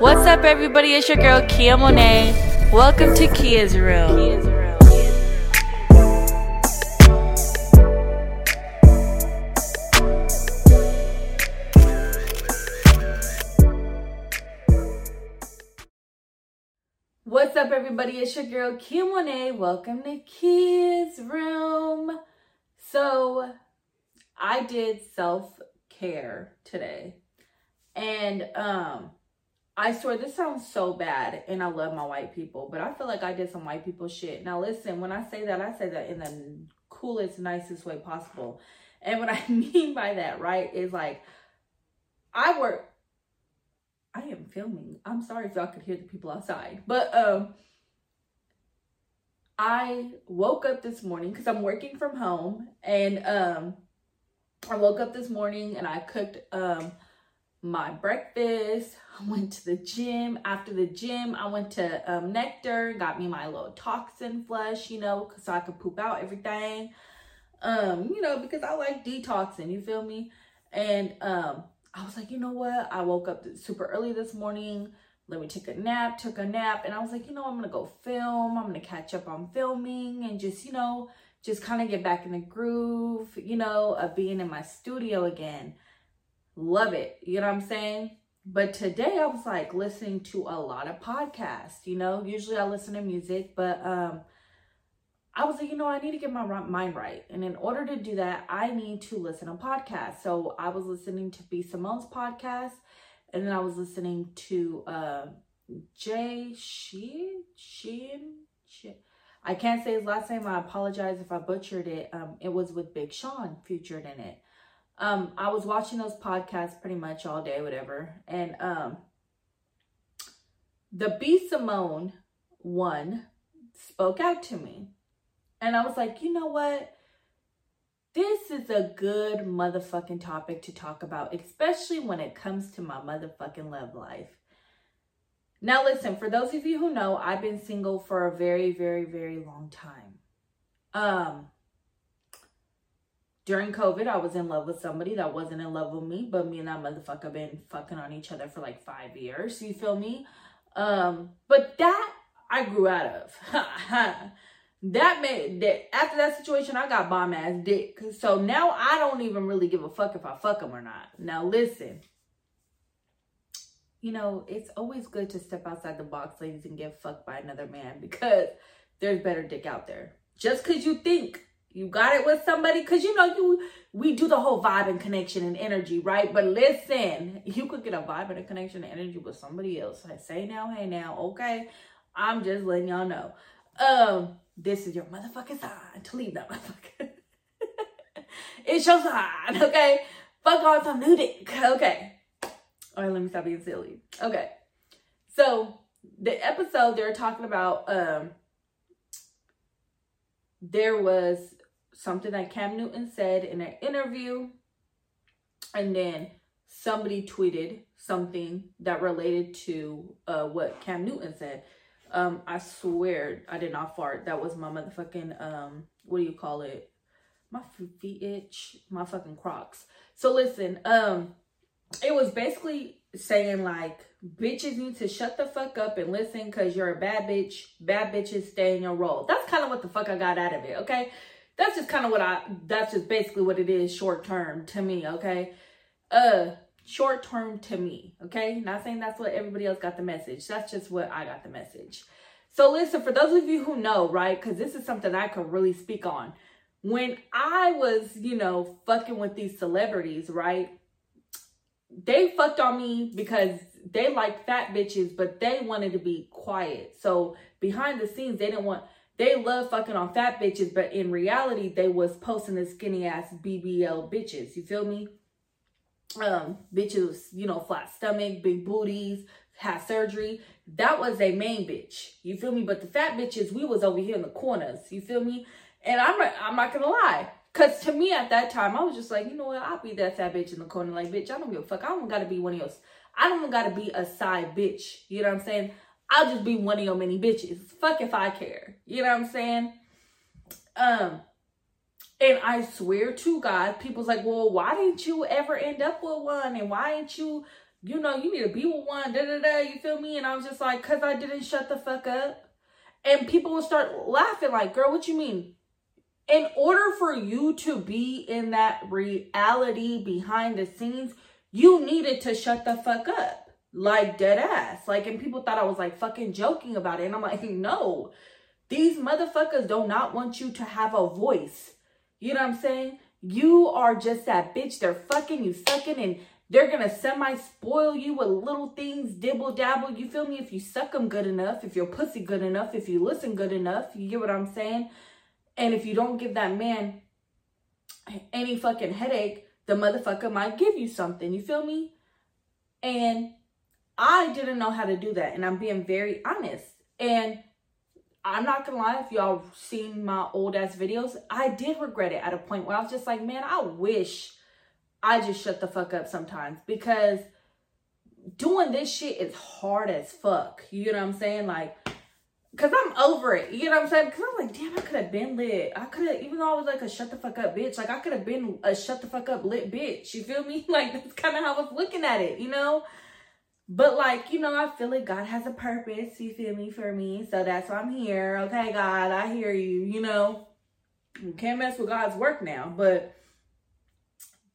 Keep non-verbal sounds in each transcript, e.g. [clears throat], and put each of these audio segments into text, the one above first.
What's up, everybody? It's your girl Kia Monet. Welcome to Kia's Room. What's up, everybody? It's your girl Kia Monet. Welcome to Kia's Room. So, I did self care today, and um I swear this sounds so bad, and I love my white people, but I feel like I did some white people shit. Now, listen, when I say that, I say that in the coolest, nicest way possible. And what [laughs] I mean by that, right, is like I work. I am filming. I'm sorry if y'all could hear the people outside, but um, I woke up this morning because I'm working from home, and um, I woke up this morning and I cooked um my breakfast. I went to the gym. After the gym, I went to um, Nectar, got me my little toxin flush, you know, so I could poop out everything. Um, you know, because I like detoxing, you feel me? And um, I was like, you know what? I woke up super early this morning. Let me take a nap, took a nap, and I was like, you know, I'm gonna go film. I'm gonna catch up on filming and just, you know, just kind of get back in the groove, you know, of being in my studio again. Love it. You know what I'm saying? But today I was like listening to a lot of podcasts, you know. Usually I listen to music, but um I was like, you know, I need to get my mind right. And in order to do that, I need to listen to podcasts. So I was listening to B. Simone's podcast, and then I was listening to uh, Jay Sheehan. Sheehan? I can't say his last name. I apologize if I butchered it. Um, it was with Big Sean featured in it um, I was watching those podcasts pretty much all day, whatever. And um, the B. Simone one spoke out to me. And I was like, you know what? This is a good motherfucking topic to talk about, especially when it comes to my motherfucking love life. Now, listen, for those of you who know, I've been single for a very, very, very long time. Um, during COVID, I was in love with somebody that wasn't in love with me, but me and that motherfucker been fucking on each other for like five years. You feel me? Um, but that I grew out of. [laughs] that made that after that situation, I got bomb ass dick. So now I don't even really give a fuck if I fuck him or not. Now listen, you know it's always good to step outside the box, ladies, and get fucked by another man [laughs] because there's better dick out there. Just because you think you got it with somebody because you know you we do the whole vibe and connection and energy right? But listen you could get a vibe and a connection and energy with somebody else. I say now hey now okay? I'm just letting y'all know. Um this is your motherfucking sign to leave that motherfucker. [laughs] It's your sign okay? Fuck on some new dick okay? All right let me stop being silly. Okay. So the episode they're talking about um there was something that Cam Newton said in an interview. And then somebody tweeted something that related to uh, what Cam Newton said. Um, I swear I did not fart. That was my motherfucking, um, what do you call it? My feet itch, my fucking crocs. So listen, um, it was basically saying like bitches need to shut the fuck up and listen because you're a bad bitch. Bad bitches stay in your role. That's kind of what the fuck I got out of it, okay? That's just kind of what I, that's just basically what it is short term to me, okay? Uh, short term to me, okay? Not saying that's what everybody else got the message. That's just what I got the message. So listen, for those of you who know, right, because this is something I could really speak on. When I was, you know, fucking with these celebrities, right, they fucked on me because they like fat bitches, but they wanted to be quiet. So behind the scenes, they didn't want they love fucking on fat bitches, but in reality, they was posting the skinny ass BBL bitches. You feel me? Um, bitches, you know, flat stomach, big booties, had surgery. That was a main bitch. You feel me? But the fat bitches, we was over here in the corners. You feel me? And I'm I'm not gonna lie. Cause to me at that time, I was just like, you know what? I'll be that fat bitch in the corner. Like, bitch, I don't give a fuck. I don't gotta be one of yours. I don't gotta be a side bitch. You know what I'm saying? I'll just be one of your many bitches. Fuck if I care. You know what I'm saying? Um, And I swear to God, people's like, well, why didn't you ever end up with one? And why didn't you, you know, you need to be with one, da da da, you feel me? And I was just like, because I didn't shut the fuck up. And people would start laughing, like, girl, what you mean? In order for you to be in that reality behind the scenes, you needed to shut the fuck up. Like dead ass. Like, and people thought I was like fucking joking about it. And I'm like, [laughs] no, these motherfuckers do not want you to have a voice. You know what I'm saying? You are just that bitch. They're fucking you, sucking, and they're gonna semi spoil you with little things, dibble dabble. You feel me? If you suck them good enough, if you're pussy good enough, if you listen good enough, you get what I'm saying? And if you don't give that man any fucking headache, the motherfucker might give you something. You feel me? And I didn't know how to do that. And I'm being very honest. And I'm not gonna lie, if y'all seen my old ass videos, I did regret it at a point where I was just like, man, I wish I just shut the fuck up sometimes because doing this shit is hard as fuck. You know what I'm saying? Like, cause I'm over it. You know what I'm saying? Cause I'm like, damn, I could have been lit. I could have, even though I was like a shut the fuck up bitch, like I could have been a shut the fuck up lit bitch. You feel me? [laughs] Like that's kind of how I was looking at it, you know? But like, you know, I feel like God has a purpose, you feel me, for me. So that's why I'm here. Okay, God, I hear you, you know. You can't mess with God's work now. But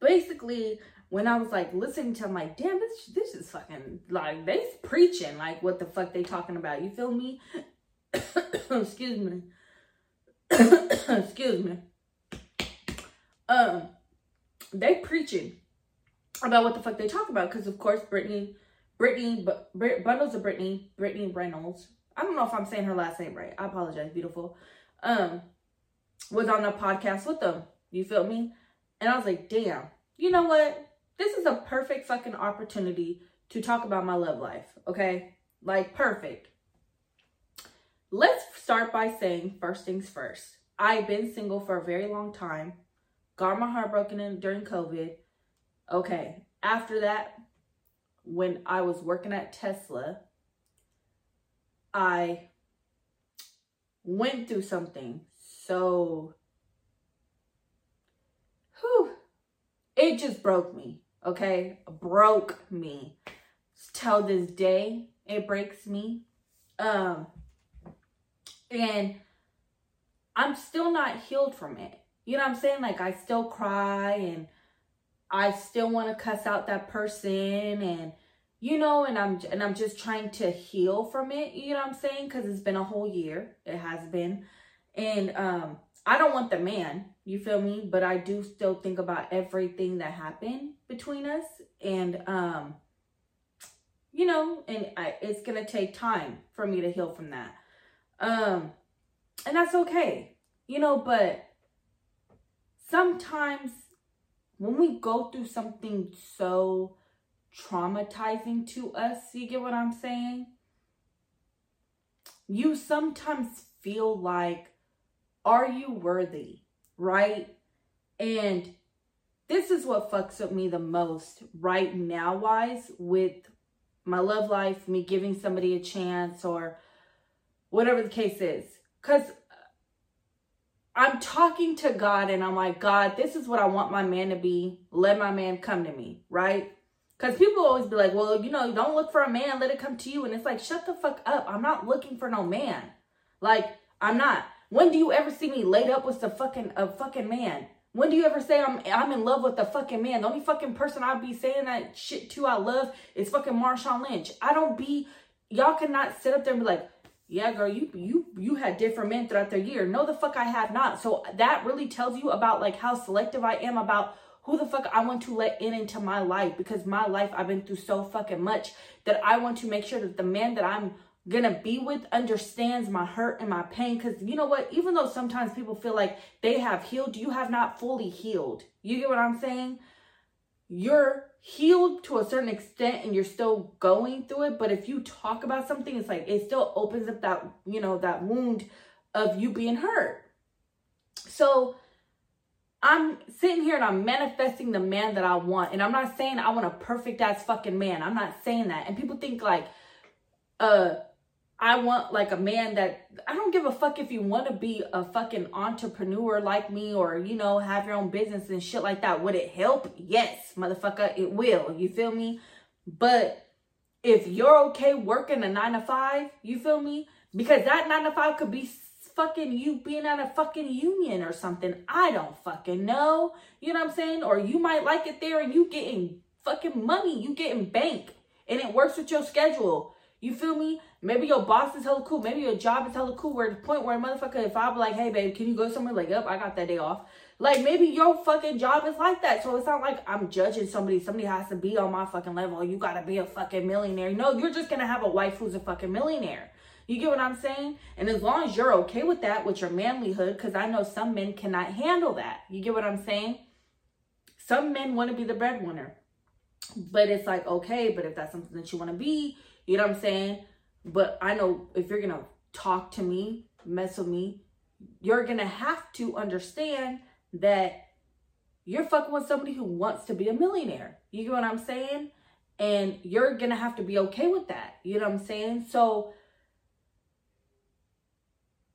basically, when I was like listening to, I'm like, damn, this this is fucking like they preaching like what the fuck they talking about. You feel me? [coughs] Excuse me. [coughs] Excuse me. Um, they preaching about what the fuck they talk about because of course Brittany Brittany, B- Bundles of Brittany, Brittany Reynolds. I don't know if I'm saying her last name right. I apologize, beautiful. Um, was on a podcast with them. You feel me? And I was like, damn, you know what? This is a perfect fucking opportunity to talk about my love life. Okay. Like, perfect. Let's start by saying first things first. I've been single for a very long time. Got my heart broken in during COVID. Okay. After that, when I was working at Tesla, I went through something so whew, it just broke me okay? Broke me. Till this day it breaks me. Um and i'm still not healed from it. You know what i'm saying? Like i still cry and I still want to cuss out that person and you know and I'm and I'm just trying to heal from it, you know what I'm saying? Cuz it's been a whole year. It has been. And um I don't want the man, you feel me? But I do still think about everything that happened between us and um you know, and I, it's going to take time for me to heal from that. Um and that's okay. You know, but sometimes when we go through something so traumatizing to us, you get what I'm saying? You sometimes feel like, are you worthy? Right? And this is what fucks up me the most right now wise with my love life, me giving somebody a chance or whatever the case is. Because I'm talking to God and I'm like, God, this is what I want my man to be. Let my man come to me, right? Because people always be like, well, you know, don't look for a man, let it come to you. And it's like, shut the fuck up. I'm not looking for no man. Like, I'm not. When do you ever see me laid up with the fucking a fucking man? When do you ever say I'm I'm in love with a fucking man? The only fucking person I be saying that shit to I love is fucking Marshawn Lynch. I don't be y'all cannot sit up there and be like, yeah, girl, you you you had different men throughout the year. No, the fuck I have not. So that really tells you about like how selective I am about who the fuck I want to let in into my life because my life I've been through so fucking much that I want to make sure that the man that I'm gonna be with understands my hurt and my pain because you know what even though sometimes people feel like they have healed you have not fully healed you get what i'm saying you're healed to a certain extent and you're still going through it but if you talk about something it's like it still opens up that you know that wound of you being hurt. So i'm sitting here and i'm manifesting the man that i want and i'm not saying i want a perfect ass fucking man. I'm not saying that. And people think like uh I want like a man that I don't give a fuck if you want to be a fucking entrepreneur like me or you know have your own business and shit like that. Would it help? Yes, motherfucker, it will. You feel me? But if you're okay working a 9 to 5, you feel me? Because that 9 to 5 could be fucking you being at a fucking union or something. I don't fucking know. You know what I'm saying? Or you might like it there and you getting fucking money, you getting bank and it works with your schedule. You feel me? Maybe your boss is hella cool. Maybe your job is hella cool. Where the point where motherfucker, if I be like, hey babe, can you go somewhere? Like, yep, I got that day off. Like maybe your fucking job is like that. So it's not like I'm judging somebody. Somebody has to be on my fucking level. You gotta be a fucking millionaire. No, you're just gonna have a wife who's a fucking millionaire. You get what I'm saying? And as long as you're okay with that, with your manlyhood, because I know some men cannot handle that. You get what I'm saying? Some men want to be the breadwinner. But it's like, okay, but if that's something that you want to be, you know what I'm saying? But I know if you're going to talk to me, mess with me, you're going to have to understand that you're fucking with somebody who wants to be a millionaire. You get what I'm saying? And you're going to have to be okay with that. You know what I'm saying? So,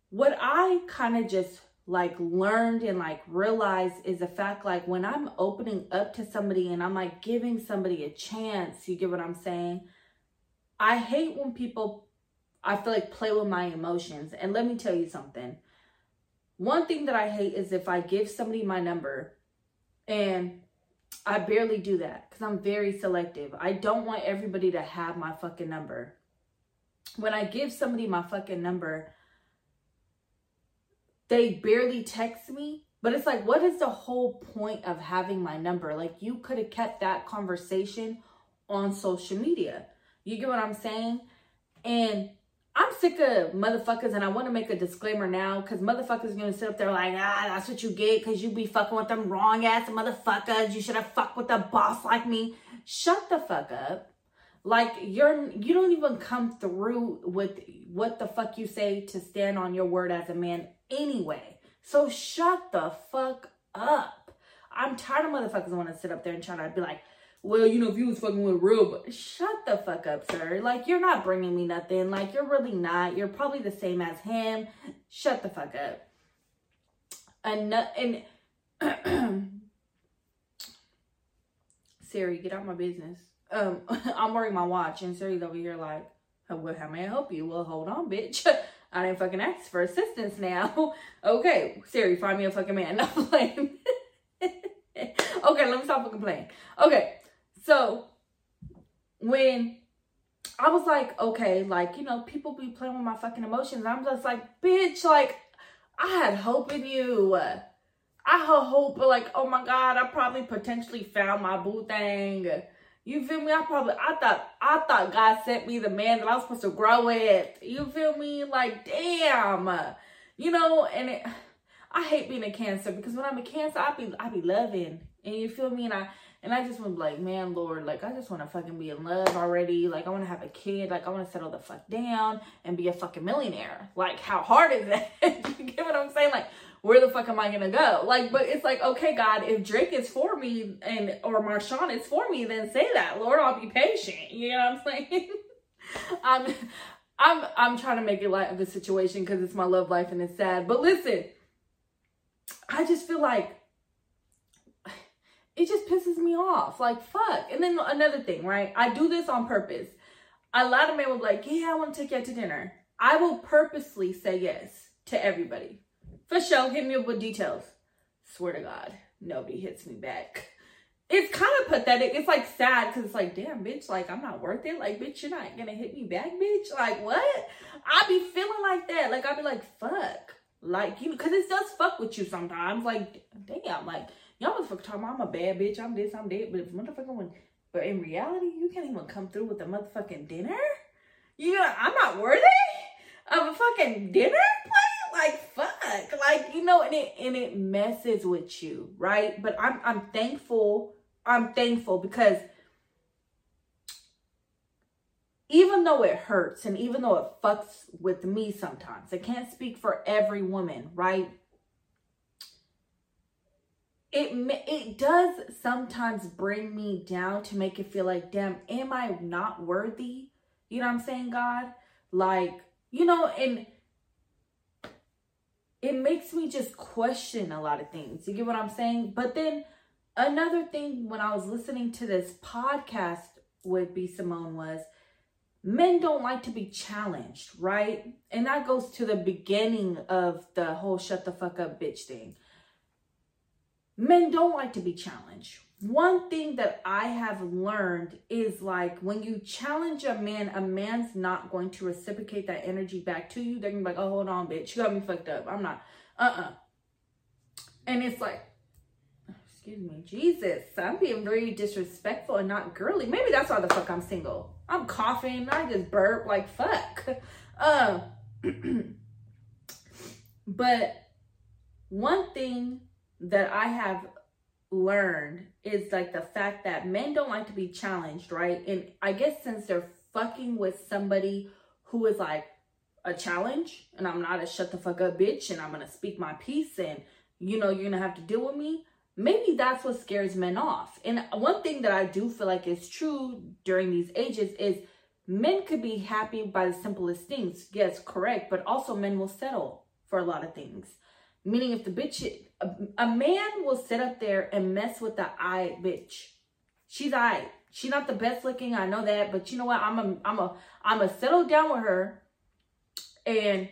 what I kind of just like learned and like realized is the fact like when I'm opening up to somebody and I'm like giving somebody a chance, you get what I'm saying? I hate when people, I feel like, play with my emotions. And let me tell you something. One thing that I hate is if I give somebody my number and I barely do that because I'm very selective. I don't want everybody to have my fucking number. When I give somebody my fucking number, they barely text me. But it's like, what is the whole point of having my number? Like, you could have kept that conversation on social media. You get what I'm saying? And I'm sick of motherfuckers, and I want to make a disclaimer now because motherfuckers gonna sit up there like, ah, that's what you get because you be fucking with them wrong ass motherfuckers. You should have fucked with a boss like me. Shut the fuck up. Like you're you don't even come through with what the fuck you say to stand on your word as a man anyway. So shut the fuck up. I'm tired of motherfuckers want to sit up there and try to be like, well, you know, if you was fucking with real, but shut the fuck up, sir. Like, you're not bringing me nothing. Like, you're really not. You're probably the same as him. Shut the fuck up. And, and [clears throat] Siri, get out of my business. Um, [laughs] I'm wearing my watch, and Siri's over here like, well, how may I help you? Well, hold on, bitch. [laughs] I didn't fucking ask for assistance now. [laughs] okay, Siri, find me a fucking man. Not playing. okay, let me stop fucking playing. Okay, so when I was like, okay, like, you know, people be playing with my fucking emotions. I'm just like, bitch, like, I had hope in you. I had hope, like, oh my God, I probably potentially found my boo thing. You feel me? I probably, I thought, I thought God sent me the man that I was supposed to grow with. You feel me? Like, damn. You know, and it, I hate being a cancer because when I'm a cancer, I be, I be loving. And you feel me? And I, and I just want like, man, Lord, like, I just want to fucking be in love already. Like, I want to have a kid. Like, I want to settle the fuck down and be a fucking millionaire. Like, how hard is that? [laughs] you get what I'm saying? Like, where the fuck am I gonna go? Like, but it's like, okay, God, if Drake is for me and or Marshawn is for me, then say that. Lord, I'll be patient. You know what I'm saying? [laughs] I'm I'm I'm trying to make it light of the situation because it's my love life and it's sad. But listen, I just feel like it just pisses me off. Like, fuck. And then another thing, right? I do this on purpose. A lot of men will be like, yeah, I want to take you out to dinner. I will purposely say yes to everybody. For sure, hit me up with details. Swear to God, nobody hits me back. It's kind of pathetic. It's like sad because it's like, damn, bitch, like I'm not worth it. Like, bitch, you're not gonna hit me back, bitch. Like, what? I be feeling like that. Like, I be like, fuck. Like, you because it does fuck with you sometimes. Like, damn, like, Y'all motherfucker talking about I'm a bad bitch, I'm this, I'm that. But if motherfucker when but in reality, you can't even come through with a motherfucking dinner. You know, I'm not worthy of a fucking dinner plate. Like fuck. Like, you know, and it and it messes with you, right? But I'm I'm thankful. I'm thankful because even though it hurts and even though it fucks with me sometimes, I can't speak for every woman, right? It it does sometimes bring me down to make it feel like damn am i not worthy you know what i'm saying god like You know, and it makes me just question a lot of things. You get what I'm saying? But then another thing when I was listening to this podcast with B Simone was men don't like to be challenged, right? And that goes to the beginning of the whole shut the fuck up bitch thing. Men don't like to be challenged. One thing that I have learned is like when you challenge a man, a man's not going to reciprocate that energy back to you. They're gonna be like, oh, hold on, bitch. You got me fucked up. I'm not. Uh uh-uh. uh. And it's like, excuse me, Jesus, I'm being very disrespectful and not girly. Maybe that's why the fuck I'm single. I'm coughing. I just burp like fuck. Uh, [clears throat] but one thing that I have learned is like the fact that men don't like to be challenged, right? And I guess since they're fucking with somebody who is like a challenge and I'm not a shut the fuck up bitch and I'm gonna speak my piece and you know you're gonna have to deal with me. Maybe that's what scares men off. And one thing that I do feel like is true during these ages is men could be happy by the simplest things. Yes, correct. But also men will settle for a lot of things. Meaning if the bitch, a, a man will sit up there and mess with the eye bitch. She's eye. She's not the best looking. I know that. But you know what? I'm a, I'm a, I'm a settle down with her and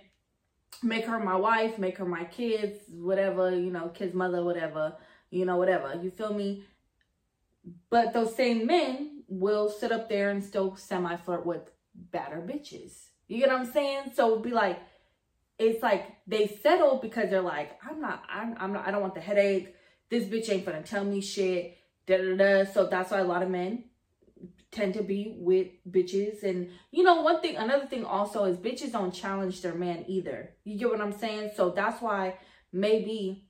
make her my wife, make her my kids, whatever, you know, kids mother, whatever, you know, whatever. You feel me? But those same men will sit up there and still semi flirt with badder bitches. You get what I'm saying? So be like, it's like they settle because they're like, I'm not, I'm, I'm not, I don't want the headache. This bitch ain't gonna tell me shit. Da da da. So that's why a lot of men tend to be with bitches. And you know, one thing, another thing also is bitches don't challenge their man either. You get what I'm saying? So that's why maybe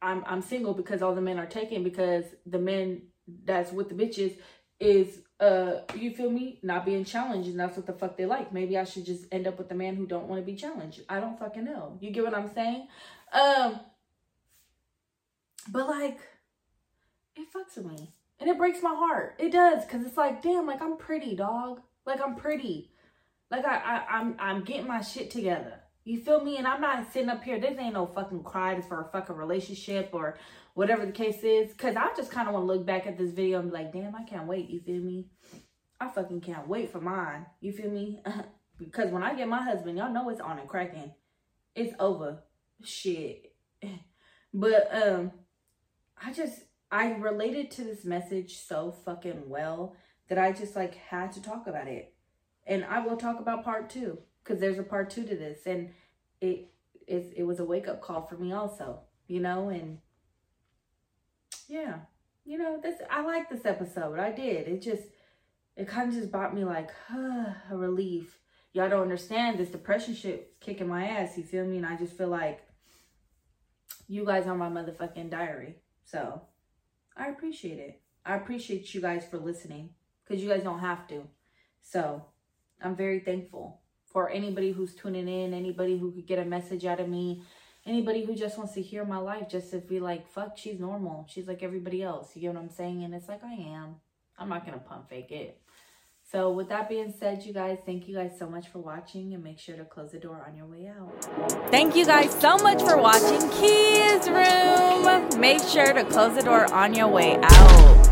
I'm I'm single because all the men are taken because the men that's with the bitches is uh you feel me not being challenged and that's what the fuck they like maybe i should just end up with the man who don't want to be challenged i don't fucking know you get what i'm saying um but like it fucks with me and it breaks my heart. It does, cause it's like, damn, like I'm pretty, dog. Like I'm pretty. Like I, I I'm I'm getting my shit together. You feel me? And I'm not sitting up here. This ain't no fucking cry for a fucking relationship or whatever the case is. Cause I just kind of want to look back at this video and be like, damn, I can't wait. You feel me? I fucking can't wait for mine. You feel me? [laughs] because when I get my husband, y'all know it's on and cracking. It's over. Shit. [laughs] But um, I just I related to this message so fucking well that I just like had to talk about it. And I will talk about part two because there's a part two to this. And it is it was a wake up call for me also, you know, and yeah, you know, this I like this episode. I did. It just it kind of just brought me like uh, [sighs] a relief. Y'all don't understand this depression shit kicking my ass. You feel me? And I just feel like you guys are my motherfucking diary. So I appreciate it. I appreciate you guys for listening because you guys don't have to. So I'm very thankful for anybody who's tuning in, anybody who could get a message out of me, anybody who just wants to hear my life just to be like, fuck, she's normal. She's like everybody else. You get what I'm saying? And it's like, I am. I'm not going to pump fake it. So with that being said, you guys, thank you guys so much for watching and make sure to close the door on your way out. Thank you guys so much for watching Kia's Room. Make sure to close the door on your way out.